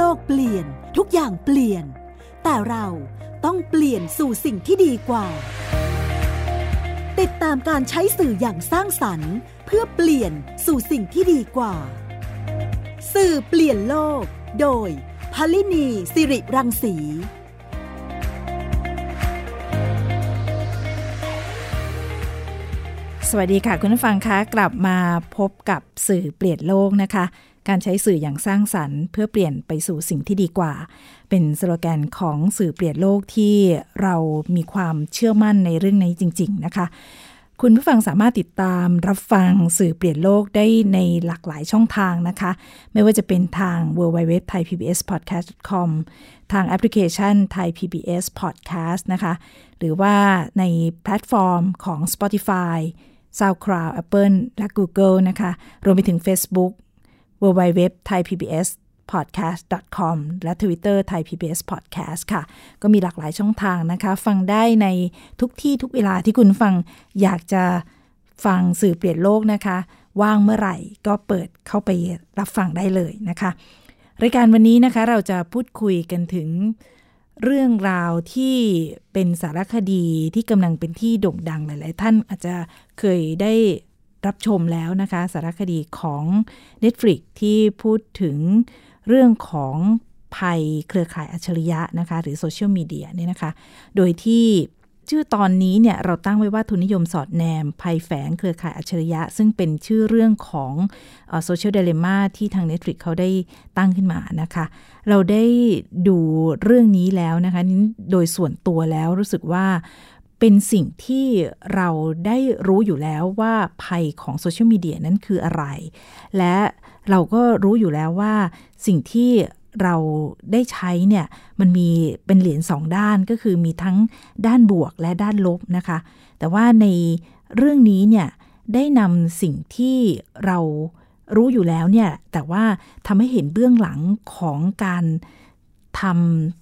โลกเปลี่ยน ทุกอย่างเปลี่ยน แต่เราต้องเปลี่ยนสู่สิ่งที่ดีกว่า ติดตามการใช้สื่ออย่างสร้างสรรค์ เพื่อเปลี่ยนสู่สิ่งที่ดีกว่า สื่อเปลี่ยนโลก โดยพลินีสิริรังสีสวัสดีค่ะคุณผู้ฟังคะกลับมาพบกับสื่อเปลี่ยนโลกนะคะ การใช้สื่ออย่างสร้างสรรค์ เพื่อเปลี่ยนไปสู่สิ่งที่ดีกว่า เป็นสโลแกนของสื่อเปลี่ยนโลกที่เรามีความเชื่อมั่นในเรื่องนี้จริง ๆ นะคะคุณผู้ฟังสามารถติดตามรับฟังสื่อเปลี่ยนโลกได้ในหลากหลายช่องทางนะคะ ไม่ว่าจะเป็นทาง w w w t h a i p b s p o d c a s t c o m ทางแอปพลิเคชัน Thai PBS Podcast นะคะ หรือว่าในแพลตฟอร์มของ Spotify SoundCloud Apple และ Google นะคะ รวมไปถึง Facebook www thai pbs podcast com และ Twitter Thai PBS Podcast ค่ะ ก็มีหลากหลายช่องทางนะคะ ฟังได้ในทุกที่ทุกเวลาที่คุณฟังอยากจะฟังสื่อเปลี่ยนโลกนะคะ ว่างเมื่อไหร่ก็เปิดเข้าไปรับฟังได้เลยนะคะ รายการวันนี้นะคะเราจะพูดคุยกันถึงเรื่องราวที่เป็นสารคดีที่กำลังเป็นที่โด่งดังหลาย ๆ ท่านอาจจะเคยได้ รับชมแล้วนะคะ สารคดีของ Netflix ที่พูดถึงเรื่องของภัยเครือข่ายอัจฉริยะนะคะ หรือโซเชียลมีเดียเนี่ยนะคะ โดยที่ชื่อตอนนี้เนี่ยเราตั้งไว้ว่าทุนนิยมสอดแนม ภัยแฝงเครือข่ายอัจฉริยะ ซึ่งเป็นชื่อเรื่องของโซเชียลเดเลม่าที่ทาง Netflix เขาได้ตั้งขึ้นมานะคะ เราได้ดูเรื่องนี้แล้วนะคะโดยส่วนตัวแล้วรู้สึกว่า เป็นสิ่งที่เราได้รู้อยู่แล้วว่าภัยของโซเชียลมีเดียนั้นคืออะไร และเราก็รู้อยู่แล้วว่าสิ่งที่เราได้ใช้เนี่ยมันมีเป็นเหรียญสองด้านก็คือมีทั้งด้านบวกและด้านลบนะคะ แต่ว่าในเรื่องนี้เนี่ยได้นำสิ่งที่เรารู้อยู่แล้วเนี่ยแต่ว่าทำให้เห็นเบื้องหลังของการทำ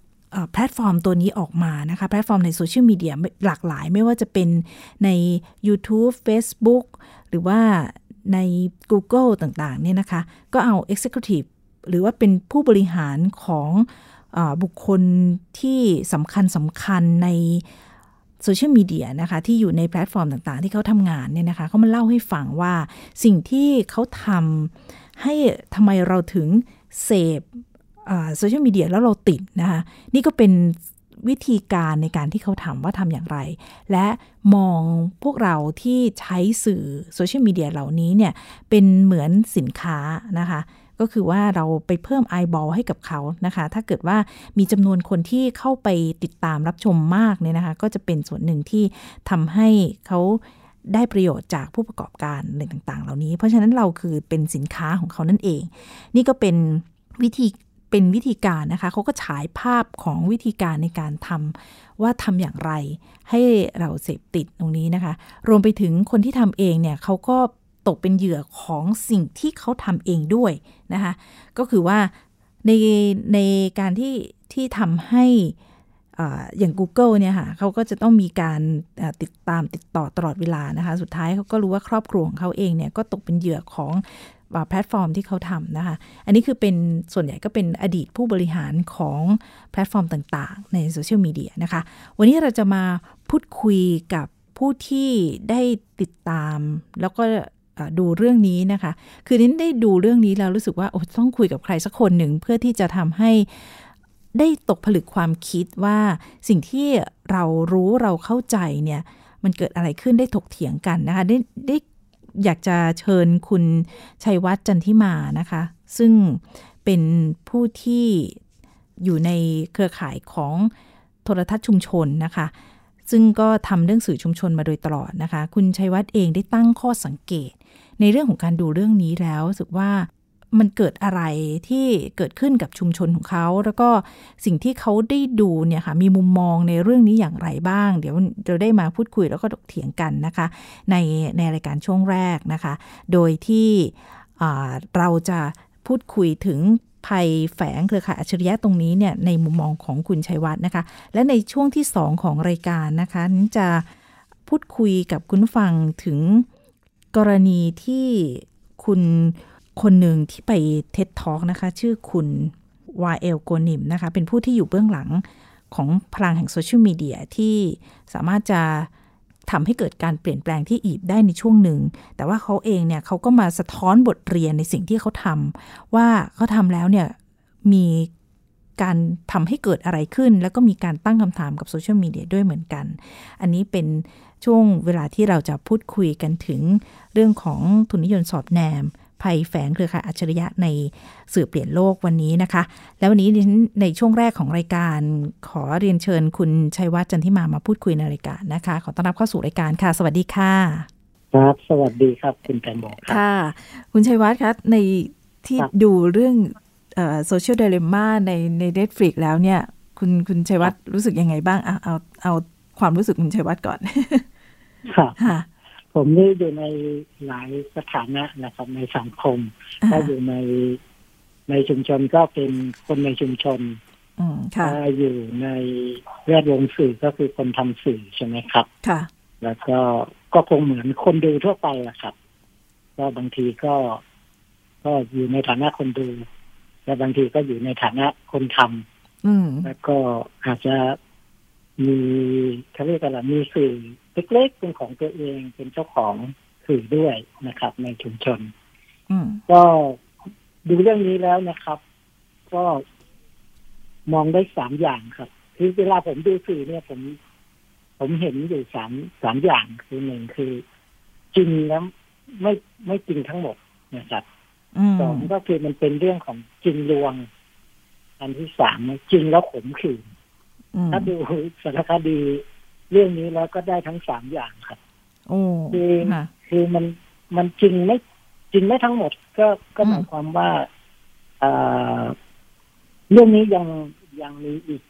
แพลตฟอร์มตัวนี้ออกมานะคะ แพลตฟอร์มในโซเชียลมีเดียหลากหลาย ไม่ว่าจะเป็นใน YouTube Facebook หรือว่าใน Google ต่างๆเนี่ยนะคะ ก็เอา executive หรือว่าเป็นผู้บริหารของอบุคคลที่สำคัญสำคัญในโซเชียลมีเดียนะคะ ที่อยู่ในแพลตฟอร์มต่างๆ ที่เขาทำงานเนี่ยนะคะเขามาเล่าให้ฟังว่าสิ่งที่เขาทำให้ทำไมเราถึงเสพ โซเชียลมีเดียแล้วเราติดนะคะนี่ก็เป็นวิธีการในการที่เขาทำว่าทำอย่างไร และมองพวกเราที่ใช้สื่อโซเชียลมีเดียเหล่านี้เนี่ยเป็นเหมือนสินค้านะคะก็คือว่าเราไปเพิ่มไอบอลให้กับเขานะคะ ถ้าเกิดว่ามีจำนวนคนที่เข้าไปติดตามรับชมมากเนี่ยนะคะ ก็จะเป็นส่วนหนึ่งที่ทำให้เขาได้ประโยชน์จากผู้ประกอบการอะไรต่าง ๆ เหล่านี้ เพราะฉะนั้นเราคือเป็นสินค้าของเขานั่นเอง นี่ก็เป็นวิธี เป็นวิธีการนะคะเขาก็ฉายภาพของวิธีการในการทำว่าทำอย่างไร ให้เราเสพติดตรงนี้นะคะ รวมไปถึงคนที่ทำเองเนี่ยเขาก็ตกเป็นเหยื่อของสิ่งที่เขาทำเองด้วยนะคะก็คือว่าในในการที่ที่ทำให้อย่าง Google เนี่ยค่ะเขาก็จะต้องมีการติดตามติดต่อตลอดเวลานะคะ สุดท้ายเขาก็รู้ว่าครอบครัวของเขาเองเนี่ยก็ตกเป็นเหยื่อของ แพลตฟอร์มที่เขาทำนะคะ อันนี้คือเป็นส่วนใหญ่ก็เป็นอดีตผู้บริหารของแพลตฟอร์มต่างๆ ในโซเชียลมีเดียนะคะ วันนี้เราจะมาพูดคุยกับผู้ที่ได้ติดตาม แล้วก็ดูเรื่องนี้นะคะ คือนิ้นได้ดูเรื่องนี้แล้วรู้สึกว่าโอ้ต้องคุยกับใครสักคนหนึ่งเพื่อที่จะทำให้ได้ตกผลึกความคิดว่าสิ่งที่เรารู้เราเข้าใจเนี่ยมันเกิดอะไรขึ้นได้ถกเถียงกันนะคะ ได้ได้ อยากจะเชิญคุณชัยวัฒน์จันทิมานะคะ ซึ่งเป็นผู้ที่อยู่ในเครือข่ายของโทรทัศน์ชุมชนนะคะ ซึ่งก็ทำเรื่องสื่อชุมชนมาโดยตลอดนะคะ คุณชัยวัฒน์เองได้ตั้งข้อสังเกต ในเรื่องของการดูเรื่องนี้แล้วรู้สึกว่า มันเกิดอะไรที่เกิดขึ้นกับชุมชนของเขา แล้วก็สิ่งที่เขาได้ดูเนี่ยค่ะมีมุมมองในเรื่องนี้อย่างไรบ้าง เดี๋ยวเราได้มาพูดคุยแล้วก็ถกเถียงกันนะคะ ในในรายการช่วงแรกนะคะ โดยที่เราจะพูดคุยถึงภัยแฝงเครือข่ายอัจฉริยะตรงนี้เนี่ยในมุมมองของคุณชัยวัฒน์นะคะ และในช่วงที่ 2 ของรายการนะคะนั้นจะพูดคุยกับคุณฟังถึงกรณีที่คุณ คนหนึ่งที่ไป TED Talk นะคะ ชื่อคุณวาเอลโกนิมนะคะ เป็นผู้ที่อยู่เบื้องหลังของพลังแห่งโซเชียลมีเดียที่สามารถจะทำให้เกิดการเปลี่ยนแปลงที่อียิปต์ได้ในช่วงหนึ่ง แต่ว่าเขาเองเนี่ยเขาก็มาสะท้อนบทเรียนในสิ่งที่เขาทำว่าเขาทำแล้วเนี่ยมีการทำให้เกิดอะไรขึ้น แล้วก็มีการตั้งคำถามกับโซเชียลมีเดียด้วยเหมือนกัน อันนี้เป็นช่วงเวลาที่เราจะพูดคุยกันถึงเรื่องของทุนนิยมสอดแนม ภัยแฝงเครือข่ายอัจฉริยะในสื่อเปลี่ยนโลกวันนี้นะคะ แล้ววันนี้ในช่วงแรกของรายการขอเรียนเชิญคุณชัยวัฒน์จันทิมามาพูดคุยในรายการนะคะ ขอต้อนรับเข้าสู่รายการค่ะ สวัสดีค่ะ ครับ สวัสดีครับ คุณแตงโมครับค่ะ คุณชัยวัฒน์คะในที่ครับดูเรื่องโซเชียลเดลิม่าในในเ e ดฟลิกแล้วเนี่ย คุณคุณชัยวัฒน์รู้สึกยังไงบ้างเอาเอาเอาความรู้สึกคุณชัยวัฒน์ก่อนครับค่ะ ผมนี่อยู่ในหลายสถานะนะครับ ในสังคมถ้าอยู่ในในชุมชนก็เป็นคนในชุมชนอืมค่ะถ้าอยู่ในแวดวงสื่อก็คือคนทำสื่อใช่ไหมครับ ค่ะ แล้วก็ก็คงเหมือนคนดูทั่วไปอะครับ ก็บางทีก็ ก็อยู่ในฐานะคนดู และบางทีก็อยู่ในฐานะคนทำอืมแล้วก็อาจจะ มีเขาเรียกอะไรมีสื่อเล็กๆเป็นของตัวเองเป็นเจ้าของสื่อด้วยนะครับ ในชุมชนอืมก็ดูเรื่องนี้แล้วนะครับ ก็มองได้สามอย่างครับ คือเวลาผมดูสื่อเนี่ยผม ผมเห็นอยู่สามสามอย่างคือหนึ่งคือจริงแล้วไม่ไม่จริงทั้งหมดนะครับอืมสองก็คือมันเป็นเรื่องของจริงลวง อันที่สามจริงแล้วขมขื่นอืม ถ้าดูสารคดีเรื่องนี้แล้วก็ได้ทั้งสามอย่างครับโอ้คือค่ะคือมันมันจริงไม่จริงไม่ทั้งหมด ก็ก็อืมหมายความว่าเอ่อเรื่องนี้ยังยังมีอีก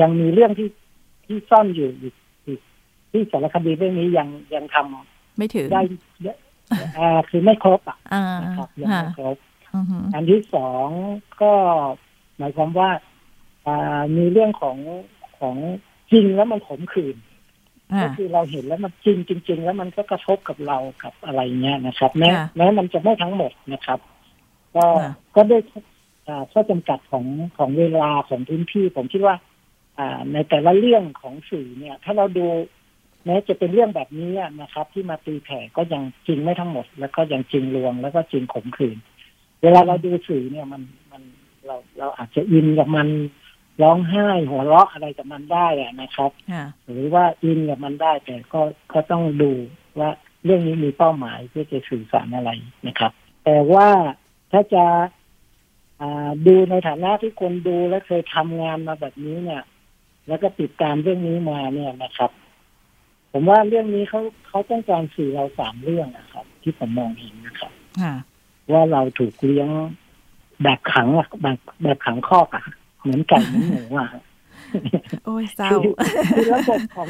ยังมีเรื่องที่ที่ซ่อนอยู่อีกอีกที่สารคดีเรื่องนี้ยังยังทำไม่ถึงได้เยอะอ่าคือไม่ครบอะอ่านะครับยังค่ะไม่ครบอือหืออันที่สองก็หมายความว่าอ่ามีเรื่องของ ของจริงแล้วมันขมขื่นอ่าก็คือเราเห็นแล้วมันจริงจริง ๆ แล้วมันก็กระทบกับเรากับอะไรเงี้ยนะครับ แม้ค่ะแม้มันจะไม่ทั้งหมดนะครับ ก็ค่ะก็ด้วยอ่าข้อจำกัดของของเวลาของพื้นที่ผมคิดว่าอ่าในแต่ละเรื่องของสื่อเนี่ย ถ้าเราดูแม้จะเป็นเรื่องแบบนี้นะครับ ที่มาตีแผ่ก็ยังจริงไม่ทั้งหมด แล้วก็ยังจริงลวง แล้วก็จริงขมขื่นเวลาเราดูสื่อเนี่ยมันมันเราเราอาจจะอินกับมัน ร้องไห้หัวเราะอะไรกับมันได้อะนะครับค่ะหรือว่าอินกับมันได้แต่ก็ก็ต้องดูว่าเรื่องนี้มีเป้าหมายเพื่อจะสื่อสารอะไรนะครับ แต่ว่าถ้าจะอ่าดูในฐานะที่คนดูและเคยทำงานมาแบบนี้เนี่ย แล้วก็ติดตามเรื่องนี้มาเนี่ยนะครับ ผมว่าเรื่องนี้เขาเขาต้องการสื่อเราสามเรื่องนะครับ ที่ผมมองเห็นนะครับค่ะว่าเราถูกเลี้ยงแบบขังอะแบบแบบขังคอกอะ เหมือนไก่เหมือนหมูอะโอ้ยเศร้าคือคือระบบของ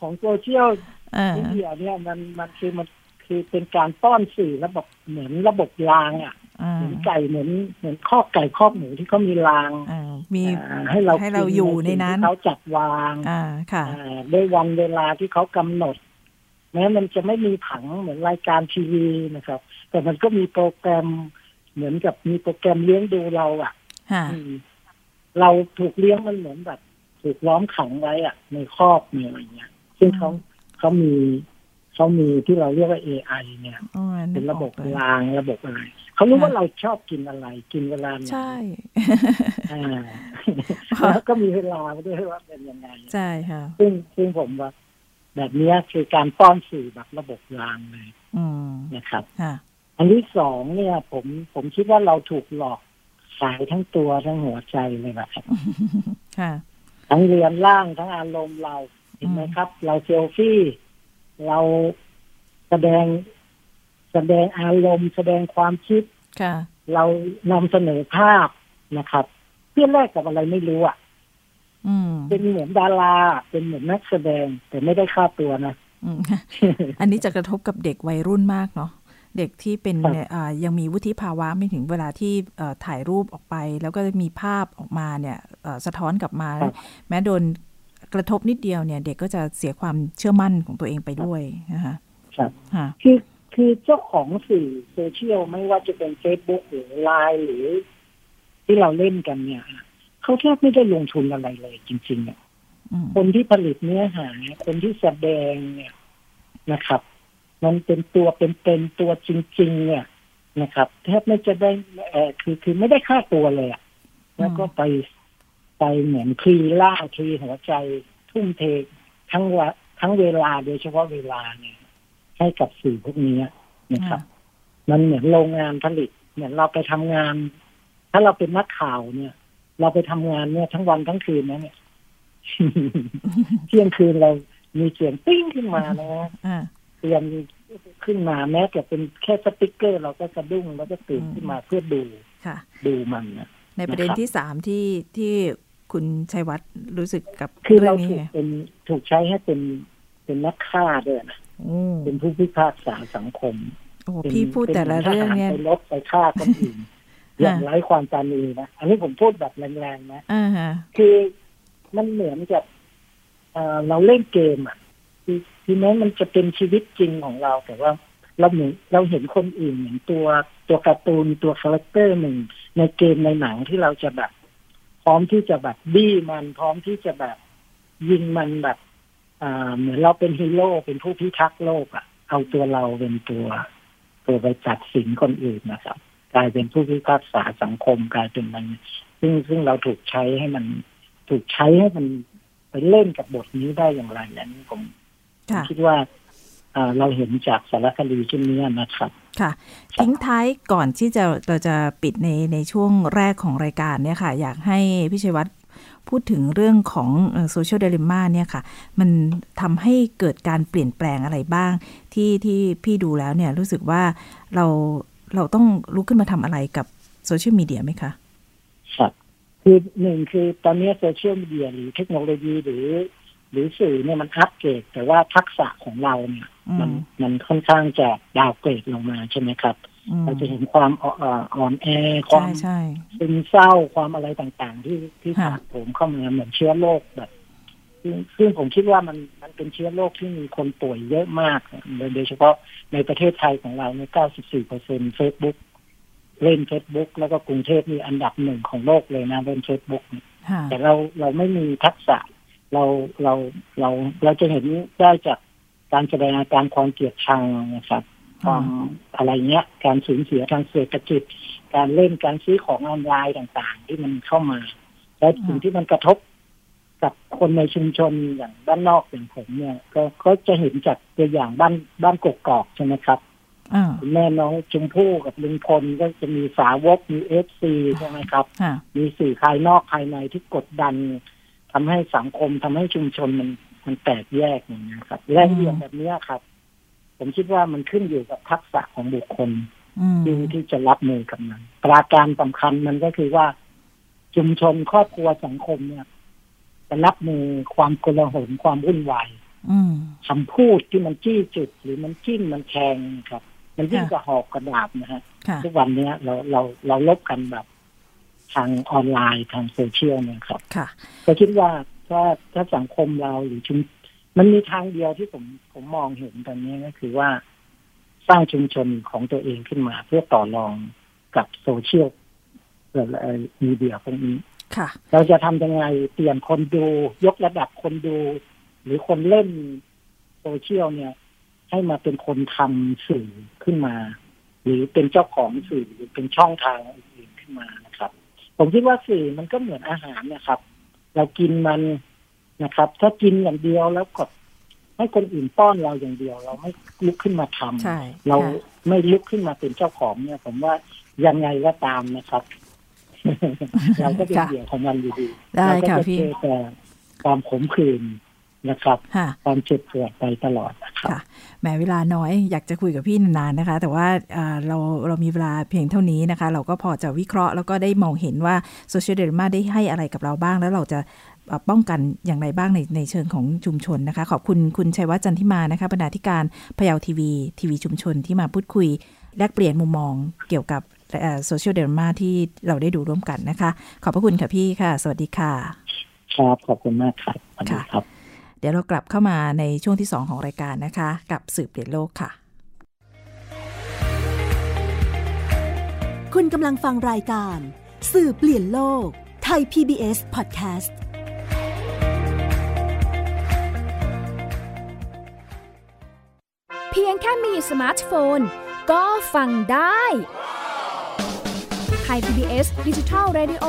ของโซเชียลอ่ามีเดียเนี่ยมันมันคือมันคือเป็นการป้อนสื่อระบบเหมือนระบบรางอะอ่าเหมือนไก่เหมือนเหมือนคอกไก่คอกหมูที่เขามีรางอ่ามีอ่าให้เราให้เราอยู่ในนั้นสิ่งที่เขาจัดวางอ่าค่ะอ่าด้วยวันเวลาที่เขากำหนด แม้มันจะไม่มีผังเหมือนรายการทีวีนะครับ แต่มันก็มีโปรแกรมเหมือนกับมีโปรแกรมเลี้ยงดูเราอะค่ะอืม เราถูกเลี้ยงมันเหมือนแบบ ถูกล้อมขังไว้อะในครอบในอะไรเงี้ย ซึ่งเขาเขามีเขามีที่เราเรียกว่า AI เนี่ยโอ้ยเป็นระบบกออกเลยรางระบบอะไรเขารู้ค่ะว่าเราชอบกินอะไร กินเวลาไหนใช่อ่าแล้วก็มีเวลาด้วยว่าเป็นยังไงใช่ค่ะซึ่งซึ่งผมว่า แบบเนี้ยคือการป้อนสื่อแบบระบบรางเลยอืมนะครับค่ะอันที่สองเนี่ย ผมผมคิดว่าเราถูกหลอก ขายทั้งตัวทั้งหัวใจเลยแบบค่ะทั้งเรือนร่างทั้งอารมณ์เราเห็นไหมครับ เราเซลฟี่ เราแสดงแสดงอารมณ์ แสดงความคิดค่ะ เรานำเสนอภาพนะครับ เพื่อแลกกับอะไรไม่รู้อะอืมเป็นเหมือนดาราเป็นเหมือนนักแสดง แต่ไม่ได้ค่าตัวนะอืมอันนี้จะกระทบกับเด็กวัยรุ่นมากเนาะ เด็กที่เป็นครับเนี่ยอ่ายังมีวุฒิภาวะไม่ถึงเวลาที่เอ่อถ่ายรูปออกไป แล้วก็มีภาพออกมาเนี่ยเอ่อสะท้อนกลับมาครับแม้โดนกระทบนิดเดียวเนี่ย เด็กก็จะเสียความเชื่อมั่นของตัวเองไปด้วยนะคะครับค่ะคือคือเจ้าของสื่อโซเชียลไม่ว่าจะเป็น Facebook หรือไลน์หรือ ที่เราเล่นกันเนี่ย เขาแทบไม่ได้ลงทุนอะไรเลยจริงๆเนี่ยอืมคนที่ผลิตเนื้อหา คนที่แสดงเนี่ยนะครับ มันเป็นตัวเป็นเป็นตัวจริง ๆ เนี่ยนะครับแทบไม่จะได้เออคือคือไม่ได้ค่าตัวเลยอะแล้วก็ไปไปเหมือนคลีล่าคลีหัวใจทุ่มเททั้งวะทั้งเวลาโดยเฉพาะเวลาเนี่ยให้กับสื่อพวกนี้นะครับ มันเหมือนโรงงานผลิตเหมือนเราไปทำงาน ถ้าเราเป็นนักข่าวเนี่ย เราไปทำงานเนี่ย ทั้งวันทั้งคืนนะเนี่ยเที่ยงคืนเรามีเสียงปิ้งขึ้นมานะอ่าเตือนขึ้นมาแม้แต่เป็นแค่สติ๊กเกอร์ เราก็สะดุ้งแล้วก็ตื่นอืมขึ้นมาเพื่อดูค่ะ ดูมันนะในประเด็นนะครับที่สามที่ที่คุณชัยวัฒน์รู้สึกกับคือเรื่เราองนี้ถูกไงเป็นถูกใช้ให้เป็นเป็นนักฆ่าด้วยนะโอ้เป็นผู้พิพากษาสังคมโอ้เป็นพี่พูดแต่ละเรื่องเนี่ยป็นทหาไปลบไปฆ่าคนอื่นอย่างไร้ความปราณีนะอันนี้ผมพูดแบบแรงๆนะอ่าฮะคือมันเหมือนกับเอ่อเราเล่นเกมอะ คือ คือแม้มันจะเป็นชีวิตจริงของเรา แต่ว่าเราเหมือนเราเห็นคนอื่นเหมือนตัวตัวการ์ตูนตัวคาแรคเตอร์หนึ่งในเกมในหนังที่เราจะแบบ พร้อมที่จะแบบบี้มันพร้อมที่จะแบบยิงมันแบบอ่าเหมือนเราเป็นฮีโร่เป็นผู้พิทักษ์โลกอะ เอาตัวเราเป็นตัวตัวไปตัดสินคนอื่นนะครับ กลายเป็นผู้พิพากษาสังคมกลายเป็นมัน ซึ่งซึ่งเราถูกใช้ให้มันถูกใช้ให้มันไปเล่นกับบทนี้ได้อย่างไรนั้นผม ผมค่ะคิดว่าอ่าเราเห็นจากสารคดีชิ้นนี้นะครับ ค่ะ ทิ้งท้ายก่อนที่จะเราจะปิดในในช่วงแรกของรายการเนี่ยค่ะ อยากให้พี่ชัยวัฒน์พูดถึงเรื่องของ Social Dilemma เนี่ยค่ะ มันทำให้เกิดการเปลี่ยนแปลงอะไรบ้าง ที่ที่พี่ดูแล้วเนี่ยรู้สึกว่าเราเราต้องลุกขึ้นมาทำอะไรกับโซเชียลมีเดียไหมคะครับคือหนึ่งคือตอนนี้โซเชียลมีเดียหรือเทคโนโลยีหรือ หรือสื่อเนี่ยมันอัปเกรดแต่ว่าทักษะของเราเนี่ยอืมมันมันค่อนข้างจะ downgrade ลงมาใช่ไหมครับอืมเราจะเห็นความอ่ออ่อนแอควาใช่มใช่ซึมเศร้าความอะไรต่างๆ ที่ที่ค่ะถาโถมเข้ามาเหมือนเชื้อโรคแบบซึ่งซึ่งผมคิดว่ามันมันเป็นเชื้อโรคที่มีคนป่วยเยอะมากโดยโดยเฉพาะในประเทศไทยของเราเนี่ย94เปอร์เซ็นต์เฟซบุ๊กเล่นเฟซบุ๊กแล้วก็กรุงเทพนี่อันดับหนึ่งของโลกเลยนะเล่นเฟซบุ๊กค่ะแต่เราเราไม่มีทักษะ เราเราเราเราจะเห็นได้จากการแสดงอาการความเกลียดชังนะครับความอะไรเงี้ย การสูญเสียทางเศรษฐกิจ การเล่นการซื้อของออนไลน์ต่างๆ ที่มันเข้ามา และสิ่งที่มันกระทบกับคนในชุมชนอย่างบ้านนอกอย่างผมเนี่ยก็ก็จะเห็นจากตัวอย่างบ้านบ้านกกกอกใช่ไหมครับอ่าคุณแม่น้องชมพู่กับลุงพลก็จะมีสาวกมี FC ใช่ไหมครับค่ะมีสื่อภายนอกภายในที่กดดัน ทำให้สังคมทำให้ชุมชนมันมันแตกแยกอย่างนี้ยครับแรงเหวี่ยงแบบเนี้ยครับ ผมคิดว่ามันขึ้นอยู่กับทักษะของบุคคลอืมที่ที่จะรับมือกับมันปราการสำคัญมันก็คือว่าชุมชนครอบครัวสังคมเนี่ยจะรับมือความโกลาหลความวุ่นวายอืมคำพูดที่มันจี้จุด หรือมันจิ้มมันแทงครับ มันยิ่งกระหอกกระดาบนะฮะค่ะทุกวันเนี้ยเราเราเราลบกันแบบ ทางออนไลน์ทางโซเชียลเนี่ยครับค่ะก็คิดว่าถ้าถ้าสังคมเราหรือชุมมันมีทางเดียวที่ผมผมมองเห็นตอนนี้ก็คือว่า สร้างชุมชนของตัวเองขึ้นมา เพื่อต่อรองกับโซเชียลเอ่อมีเดียพวกนี้ค่ะ เราจะทำยังไงเปลี่ยนคนดู ยกระดับคนดู หรือคนเล่นโซเชียลเนี่ย ให้มาเป็นคนทำสื่อขึ้นมา หรือเป็นเจ้าของสื่อหรือเป็นช่องทางอื่นๆขึ้นมานะครับ ผมคิดว่าสื่อมันก็เหมือนอาหารนะครับ เรากินมันนะครับ ถ้ากินอย่างเดียวแล้วก็ให้คนอื่นป้อนเราอย่างเดียว เราไม่ลุกขึ้นมาทำใช่เราค่ะไม่ลุกขึ้นมาเป็นเจ้าของเนี่ย ผมว่ายังไงก็ตามนะครับ เราก็เป็นค่ะเหยื่อของมันอยู่ดีได้เราก็ค่ะจะพี่เจอแต่ความขมขื่น นะครับค่ะความเจ็บปวดไปตลอดนะครับค่ะแหมเวลาน้อยอยากจะคุยกับพี่นานๆนะคะ แต่ว่าเอ่อเราเรามีเวลาเพียงเท่านี้นะคะ เราก็พอจะวิเคราะห์แล้วก็ได้มองเห็นว่าโซเชียลเดลมาได้ให้อะไรกับเราบ้าง แล้วเราจะเอ่อป้องกันอย่างไรบ้างในในเชิงของชุมชนนะคะ ขอบคุณคุณชัยวัฒน์จันทิมานะคะบรรณาธิการพยาวทีวีทีวีชุมชนที่มาพูดคุยแลกเปลี่ยนมุมมองเกี่ยวกับโซเชียลเดลมาที่เราได้ดูร่วมกันนะคะ ขอบพระคุณค่ะพี่ค่ะ สวัสดีค่ะ ครับ ขอบคุณมากครับสวัสดีครับเดี๋ยวเรากลับเข้ามาในช่วงที่ 2 ของรายการนะคะ กับสืบเปลี่ยนโลกค่ะ คุณกำลังฟังรายการสสื่อเปลี่ยนโลก ไทย PBS Podcast เพียงแค่มีสมาร์ทโฟน ก็ฟังได้ไทย PBS ดิจิทัล Radio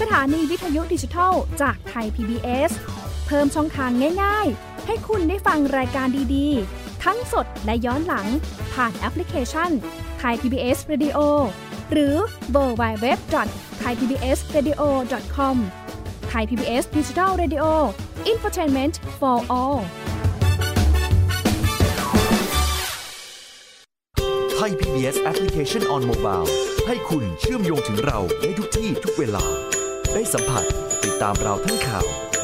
สถานีวิทยุดิจิทัลจากไทย PBS เเพิ่มช่องทางง่าย ๆ ให้คุณได้ฟังรายการดีๆ ทั้งสดและย้อนหลัง ผ่านแอปพลิเคชันไทย PBS Radio หรือเวอร์ไบเว็บจอดไทยพีบีเอสเรดิโอคอมไทยพีบีเอสดิจิทัลเรดิโออินฟอร์ทนเมนต์ for all ไทย PBS Application on Mobile ให้คุณเชื่อมโยงถึงเราในทุกที่ทุกเวลา ได้สัมผัสติดตามเราทั้งข่าว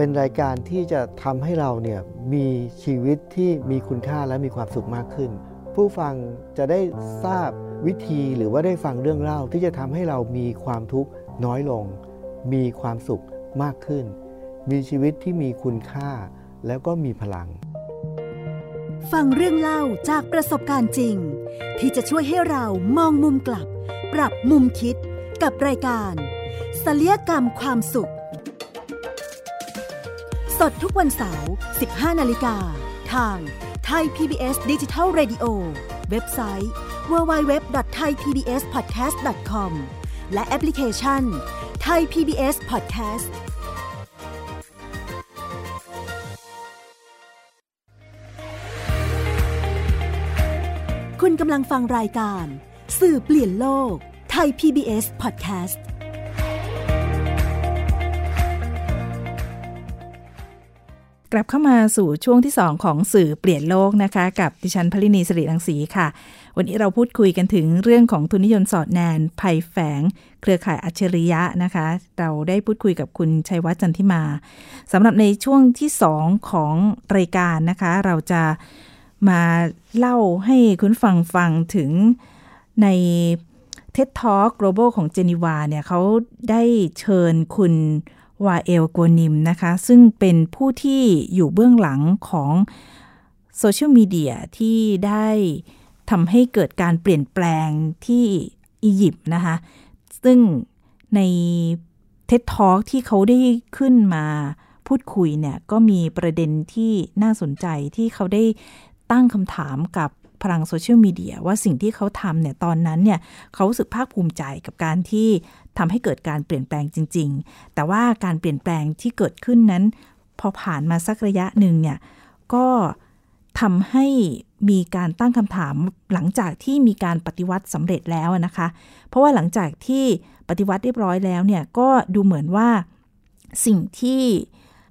เป็นรายการที่จะทำให้เราเนี่ยมีชีวิตที่มีคุณค่าและมีความสุขมากขึ้น ผู้ฟังจะได้ทราบวิธีหรือว่าได้ฟังเรื่องเล่าที่จะทำให้เรามีความทุกข์น้อยลง มีความสุขมากขึ้น มีชีวิตที่มีคุณค่าแล้วก็มีพลัง ฟังเรื่องเล่าจากประสบการณ์จริง ที่จะช่วยให้เรามองมุมกลับ ปรับมุมคิดกับรายการศัลยกรรมความสุข สดทุกวันเสาร์ 15 นาฬิกา ทางไทย PBS Digital Radio เว็บไซต์ www.thaipbspodcast.com และแอปพลิเคชัน Thai PBS Podcast คุณกำลังฟังรายการ สื่อเปลี่ยนโลก ไทย PBS Podcast กลับเข้ามาสู่ช่วงที่ 2 ของสื่อเปลี่ยนโลกนะคะ กับดิฉันพลินีสิริรังสีค่ะ วันนี้เราพูดคุยกันถึงเรื่องของทุนนิยมสอดแนนภัยแฝง เครือข่ายอัจฉริยะนะคะ เราได้พูดคุยกับคุณชัยวัฒน์จันทิมาสำหรับในช่วงที่ 2 ของรายการนะคะ เราจะมาเล่าให้คุณฟังฟังถึงใน TED Talk Global ของเจนีวาเนี่ยเขาได้เชิญคุณ วาเอลกัวนิมนะคะ ซึ่งเป็นผู้ที่อยู่เบื้องหลังของโซเชียลมีเดียที่ได้ทำให้เกิดการเปลี่ยนแปลงที่อียิปต์นะคะ ซึ่งใน TED Talk ที่เขาได้ขึ้นมาพูดคุยเนี่ย ก็มีประเด็นที่น่าสนใจที่เขาได้ตั้งคำถามกับ พลังโซเชียลมีเดียว่าสิ่งที่เขาทำเนี่ยตอนนั้นเนี่ยเขารู้สึกภาคภูมิใจกับการที่ทำให้เกิดการเปลี่ยนแปลงจริง ๆ แต่ว่าการเปลี่ยนแปลงที่เกิดขึ้นนั้น พอผ่านมาสักระยะหนึ่งเนี่ยก็ทำให้มีการตั้งคำถามหลังจากที่มีการปฏิวัติสำเร็จแล้วนะคะ เพราะว่าหลังจากที่ปฏิวัติเรียบร้อยแล้วเนี่ยก็ดูเหมือนว่าสิ่งที่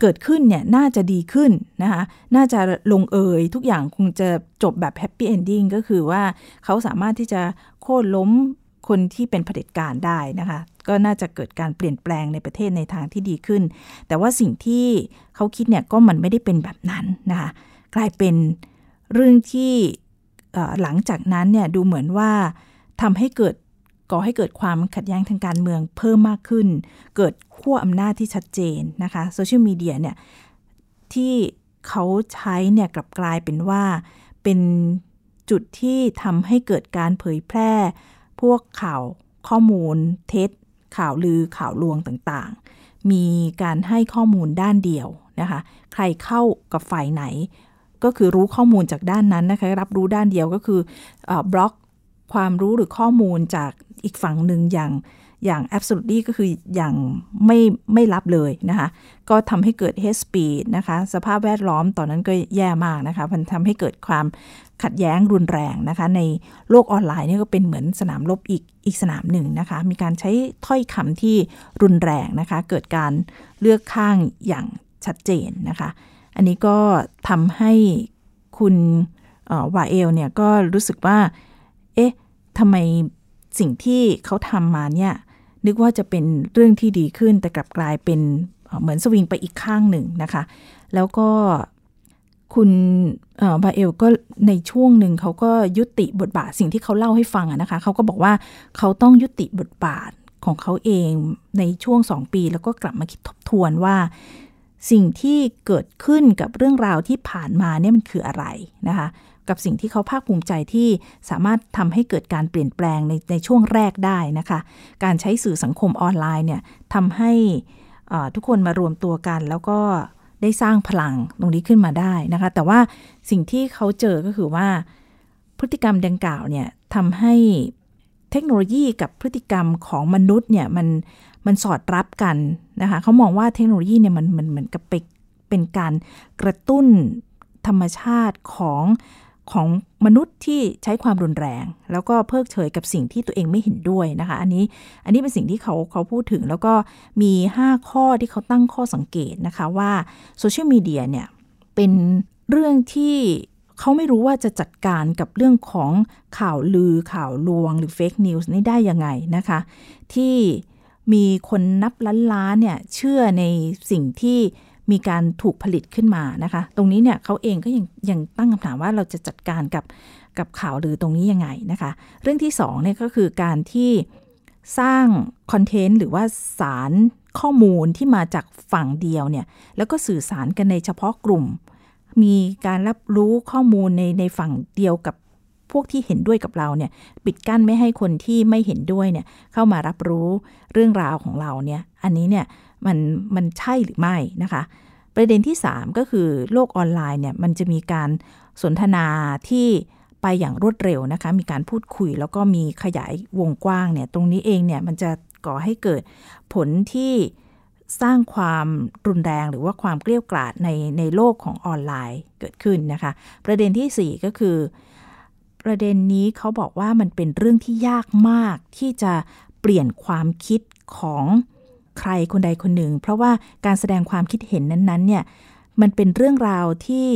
เกิดขึ้นเนี่ยน่าจะดีขึ้นนะคะน่าจะลงเอยทุกอย่างคงจะจบแบบ happy ending ก็คือว่าเขาสามารถที่จะโค่นล้มคนที่เป็นเผด็จการได้นะคะ ก็น่าจะเกิดการเปลี่ยนแปลงในประเทศในทางที่ดีขึ้น แต่ว่าสิ่งที่เขาคิดเนี่ยก็มันไม่ได้เป็นแบบนั้นนะคะกลายเป็นเรื่องที่หลังจากนั้นเนี่ยดูเหมือนว่าทำให้เกิด ก่อให้เกิดความขัดแย้งทางการเมืองเพิ่มมากขึ้น เกิดขั้วอำนาจที่ชัดเจนนะคะโซเชียลมีเดียเนี่ยที่เขาใช้เนี่ยกลับกลายเป็นว่าเป็นจุดที่ทำให้เกิดการเผยแพร่ พวกข่าวข้อมูลเท็จ ข่าวลือข่าวลวงต่างๆ มีการให้ข้อมูลด้านเดียวนะคะ ใครเข้ากับฝ่ายไหน ก็คือรู้ข้อมูลจากด้านนั้นนะคะ รับรู้ด้านเดียวก็คือบล็อก ความรู้หรือข้อมูลจากอีกฝั่งหนึ่งอย่างอย่าง absolutely ก็คืออย่างไม่ไม่รับเลยนะคะ ก็ทำให้เกิด hate speech นะคะ สภาพแวดล้อมตอนนั้นก็แย่มากนะคะ มันทำให้เกิดความขัดแย้งรุนแรงนะคะ ในโลกออนไลน์นี่ก็เป็นเหมือนสนามรบอีกอีกสนามหนึ่งนะคะ มีการใช้ถ้อยคำที่รุนแรงนะคะ เกิดการเลือกข้างอย่างชัดเจนนะคะ อันนี้ก็ทำให้คุณวาเอลเนี่ยก็รู้สึกว่า เอ๊ะทำไมสิ่งที่เขาทำมาเนี่ย นึกว่าจะเป็นเรื่องที่ดีขึ้น แต่กลับกลายเป็นเหมือนสวิงไปอีกข้างหนึ่งนะคะ แล้วก็คุณบาเอลก็ในช่วงหนึ่งเขาก็ยุติบทบาทสิ่งที่เขาเล่าให้ฟังนะคะเขาก็บอกว่าเขาต้องยุติบทบาทของเขาเองในช่วงสองปี แล้วก็กลับมาคิดทบทวนว่า สิ่งที่เกิดขึ้นกับเรื่องราวที่ผ่านมาเนี่ยมันคืออะไรนะคะ กับสิ่งที่เขาภาคภูมิใจที่สามารถทำให้เกิดการเปลี่ยนแปลงในในช่วงแรกได้นะคะ การใช้สื่อสังคมออนไลน์เนี่ยทำให้ทุกคนมารวมตัวกัน แล้วก็ได้สร้างพลังตรงนี้ขึ้นมาได้นะคะ แต่ว่าสิ่งที่เขาเจอก็คือว่าพฤติกรรมดังกล่าวเนี่ยทำให้เทคโนโลยีกับพฤติกรรมของมนุษย์เนี่ยมันมันสอดรับกันนะคะเขามองว่าเทคโนโลยีเนี่ยมันมันเหมือนกับเป็นการกระตุ้นธรรมชาติของ ของมนุษย์ที่ใช้ความรุนแรง แล้วก็เพิกเฉยกับสิ่งที่ตัวเองไม่เห็นด้วยนะคะ อันนี้อันนี้เป็นสิ่งที่เขาเขาพูดถึง แล้วก็มี 5 ข้อที่เขาตั้งข้อสังเกตนะคะว่าโซเชียลมีเดียเนี่ยเป็นเรื่องที่เขาไม่รู้ว่าจะจัดการกับเรื่องของข่าวลือข่าวลวงหรือ fake news นี่ได้ยังไงนะคะ ที่มีคนนับล้านล้านเนี่ยเชื่อในสิ่งที่ มีการถูกผลิตขึ้นมานะคะ ตรงนี้เนี่ยเขาเองก็ยังยังตั้งคำถามว่าเราจะจัดการกับกับข่าวหรือตรงนี้ยังไงนะคะ เรื่องที่2เนี่ยก็คือการที่สร้างคอนเทนต์หรือว่าสารข้อมูลที่มาจากฝั่งเดียวเนี่ยแล้วก็สื่อสารกันในเฉพาะกลุ่ม มีการรับรู้ข้อมูลในในฝั่งเดียวกับพวกที่เห็นด้วยกับเราเนี่ยปิดกั้นไม่ให้คนที่ไม่เห็นด้วยเนี่ยเข้ามารับรู้เรื่องราวของเราเนี่ยอันนี้เนี่ย มันมันใช่หรือไม่นะคะ ประเด็นที่ 3 ก็คือโลกออนไลน์เนี่ยมันจะมีการสนทนาที่ไปอย่างรวดเร็วนะคะ มีการพูดคุยแล้วก็มีขยายวงกว้างเนี่ยตรงนี้เองเนี่ยมันจะก่อให้เกิดผลที่สร้างความรุนแรงหรือว่าความเกลี้ยกล่อมในในโลกของออนไลน์เกิดขึ้นนะคะ ประเด็นที่ 4 ก็คือ ประเด็นนี้เขาบอกว่ามันเป็นเรื่องที่ยากมากที่จะเปลี่ยนความคิดของ ใครคนใดคนหนึ่ง เพราะว่าการแสดงความคิดเห็นนั้นๆเนี่ยมันเป็นเรื่องราวที่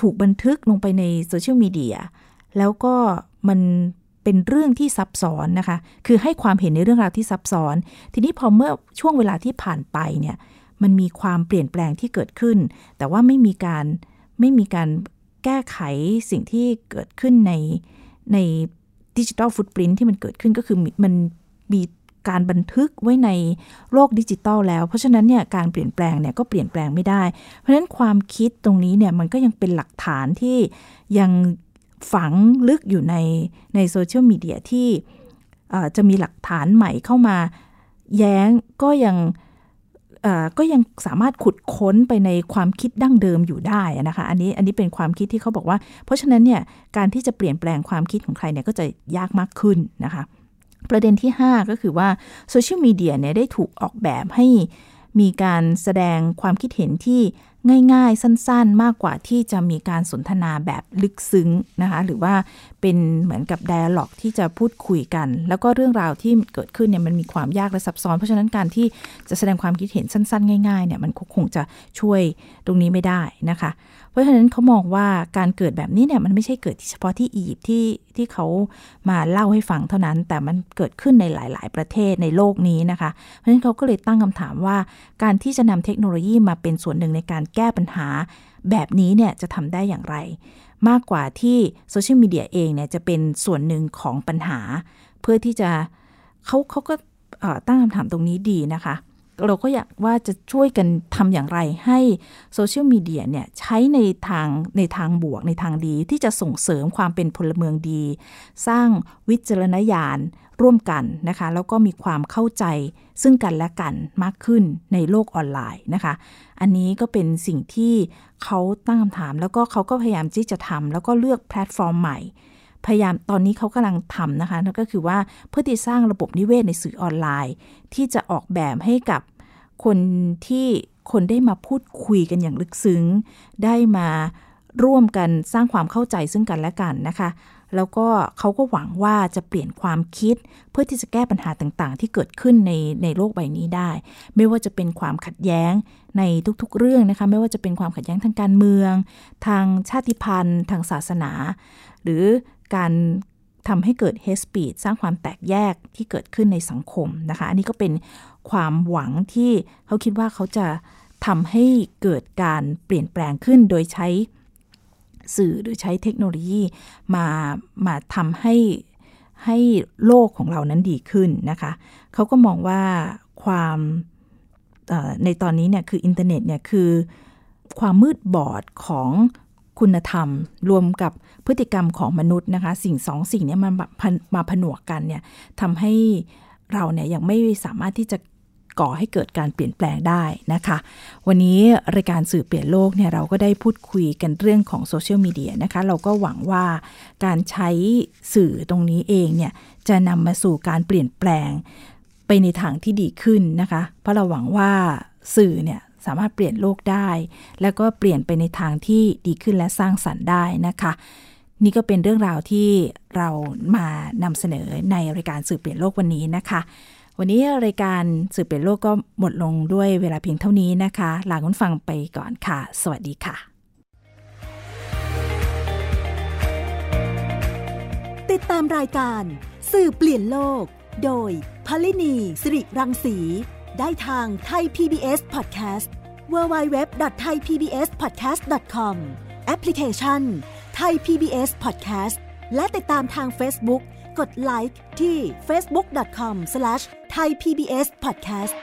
ถูกบันทึกลงไปในโซเชียลมีเดียแล้วก็มันเป็นเรื่องที่ซับซ้อนนะคะ คือให้ความเห็นในเรื่องราวที่ซับซ้อน ทีนี้พอเมื่อช่วงเวลาที่ผ่านไปเนี่ย มันมีความเปลี่ยนแปลงที่เกิดขึ้น แต่ว่าไม่มีการไม่มีการแก้ไขสิ่งที่เกิดขึ้นในในdigital footprint ที่มันเกิดขึ้นก็คือมันมี การบันทึกไว้ในโลกดิจิตอลแล้ว เพราะฉะนั้นเนี่ยการเปลี่ยนแปลงเนี่ยก็เปลี่ยนแปลงไม่ได้ เพราะฉะนั้นความคิดตรงนี้เนี่ยมันก็ยังเป็นหลักฐานที่ยังฝังลึกอยู่ในในโซเชียลมีเดียที่จะมีหลักฐานใหม่เข้ามาแย้งก็ยังก็ยังสามารถขุดค้นไปในความคิดดั้งเดิมอยู่ได้นะคะอันนี้อันนี้เป็นความคิดที่เขาบอกว่า เพราะฉะนั้นเนี่ยการที่จะเปลี่ยนแปลงความคิดของใครเนี่ยก็จะยากมากขึ้นนะคะ ประเด็นที่ 5 ก็คือว่าโซเชียลมีเดียเนี่ยได้ถูกออกแบบให้มีการแสดงความคิดเห็นที่ ง่ายๆ สั้นๆ มากกว่าที่จะมีการสนทนาแบบลึกซึ้งนะคะ หรือว่าเป็นเหมือนกับไดอะล็อกที่จะพูดคุยกัน แล้วก็เรื่องราวที่เกิดขึ้นเนี่ยมันมีความยากและซับซ้อน เพราะฉะนั้นการที่จะแสดงความคิดเห็นสั้น ๆ ง่ายๆเนี่ยมันคงจะช่วยตรงนี้ไม่ได้นะคะ เพราะฉะนั้นเขามองว่าการเกิดแบบนี้เนี่ยมันไม่ใช่เกิดเฉพาะที่อียิปต์ที่ที่เขามาเล่าให้ฟังเท่านั้น แต่มันเกิดขึ้นในหลาย ๆ ประเทศในโลกนี้นะคะ เพราะฉะนั้นเขาก็เลยตั้งคำถามว่า การที่จะนำเทคโนโลยีมาเป็นส่วนหนึ่งในการแก้ปัญหาแบบนี้เนี่ยจะทำได้อย่างไร มากกว่าที่โซเชียลมีเดียเองเนี่ยจะเป็นส่วนหนึ่งของปัญหา เพื่อที่จะเขาเขาก็ตั้งคำถามตรงนี้ดีนะคะ เราก็อยากว่าจะช่วยกันทำอย่างไรให้โซเชียลมีเดียเนี่ยใช้ในทางในทางบวกในทางดี ที่จะส่งเสริมความเป็นพลเมืองดี สร้างวิจารณญาณร่วมกันนะคะ แล้วก็มีความเข้าใจซึ่งกันและกันมากขึ้นในโลกออนไลน์นะคะ อันนี้ก็เป็นสิ่งที่เขาตั้งคำถาม แล้วก็เขาก็พยายามที่จะทำแล้วก็เลือกแพลตฟอร์มใหม่ พยายามตอนนี้เขากำลังทำนะคะนั่นก็คือว่าเพื่อที่สร้างระบบนิเวศในสื่อออนไลน์ ที่จะออกแบบให้กับ คนที่คนได้มาพูดคุยกันอย่างลึกซึ้ง ได้มาร่วมกันสร้างความเข้าใจซึ่งกันและกันนะคะ แล้วก็เขาก็หวังว่าจะเปลี่ยนความคิด เพื่อที่จะแก้ปัญหาต่างๆ ที่เกิดขึ้นในในโลกใบนี้ได้ ไม่ว่าจะเป็นความขัดแย้งในทุกๆเรื่องนะคะ ไม่ว่าจะเป็นความขัดแย้งทางการเมือง ทางชาติพันธุ์ ทางศาสนา หรือการ ทำให้เกิด hate speech สร้างความแตกแยกที่เกิดขึ้นในสังคมนะคะ อันนี้ก็เป็นความหวังที่เขาคิดว่าเขาจะทำให้เกิดการเปลี่ยนแปลงขึ้นโดยใช้สื่อหรือใช้เทคโนโลยีมามาทำให้ให้โลกของเรานั้นดีขึ้นนะคะ เขาก็มองว่าความในตอนนี้เนี่ยคืออินเทอร์เน็ตเนี่ยคือความมืดบอดของคุณธรรม รวมกับ พฤติกรรมของมนุษย์นะคะ สิ่งสองสิ่งนี้มันมาผนวกกันเนี่ยทำให้เราเนี่ยยังไม่สามารถที่จะก่อให้เกิดการเปลี่ยนแปลงได้นะคะ วันนี้รายการสื่อเปลี่ยนโลกเนี่ยเราก็ได้พูดคุยกันเรื่องของโซเชียลมีเดียนะคะ เราก็หวังว่าการใช้สื่อตรงนี้เองเนี่ยจะนำมาสู่การเปลี่ยนแปลงไปในทางที่ดีขึ้นนะคะ เพราะเราหวังว่าสื่อเนี่ยสามารถเปลี่ยนโลกได้ แล้วก็เปลี่ยนไปในทางที่ดีขึ้นและสร้างสรรค์ได้นะคะ นี่ก็เป็นเรื่องราวที่เรามานำเสนอในรายการสื่อเปลี่ยนโลกวันนี้นะคะ วันนี้รายการสื่อเปลี่ยนโลกก็หมดลงด้วยเวลาเพียงเท่านี้นะคะ ลาคุณฟังไปก่อนค่ะ สวัสดีค่ะ ติดตามรายการสื่อเปลี่ยนโลก โดยพลินีสิริรังสี ได้ทางไทย PBS Podcast www.thaipbspodcast.com แอปพลิเคชัน ไทย PBS Podcast และติดตามทาง Facebook กดไลค์ที่ facebook.com/thaipbspodcast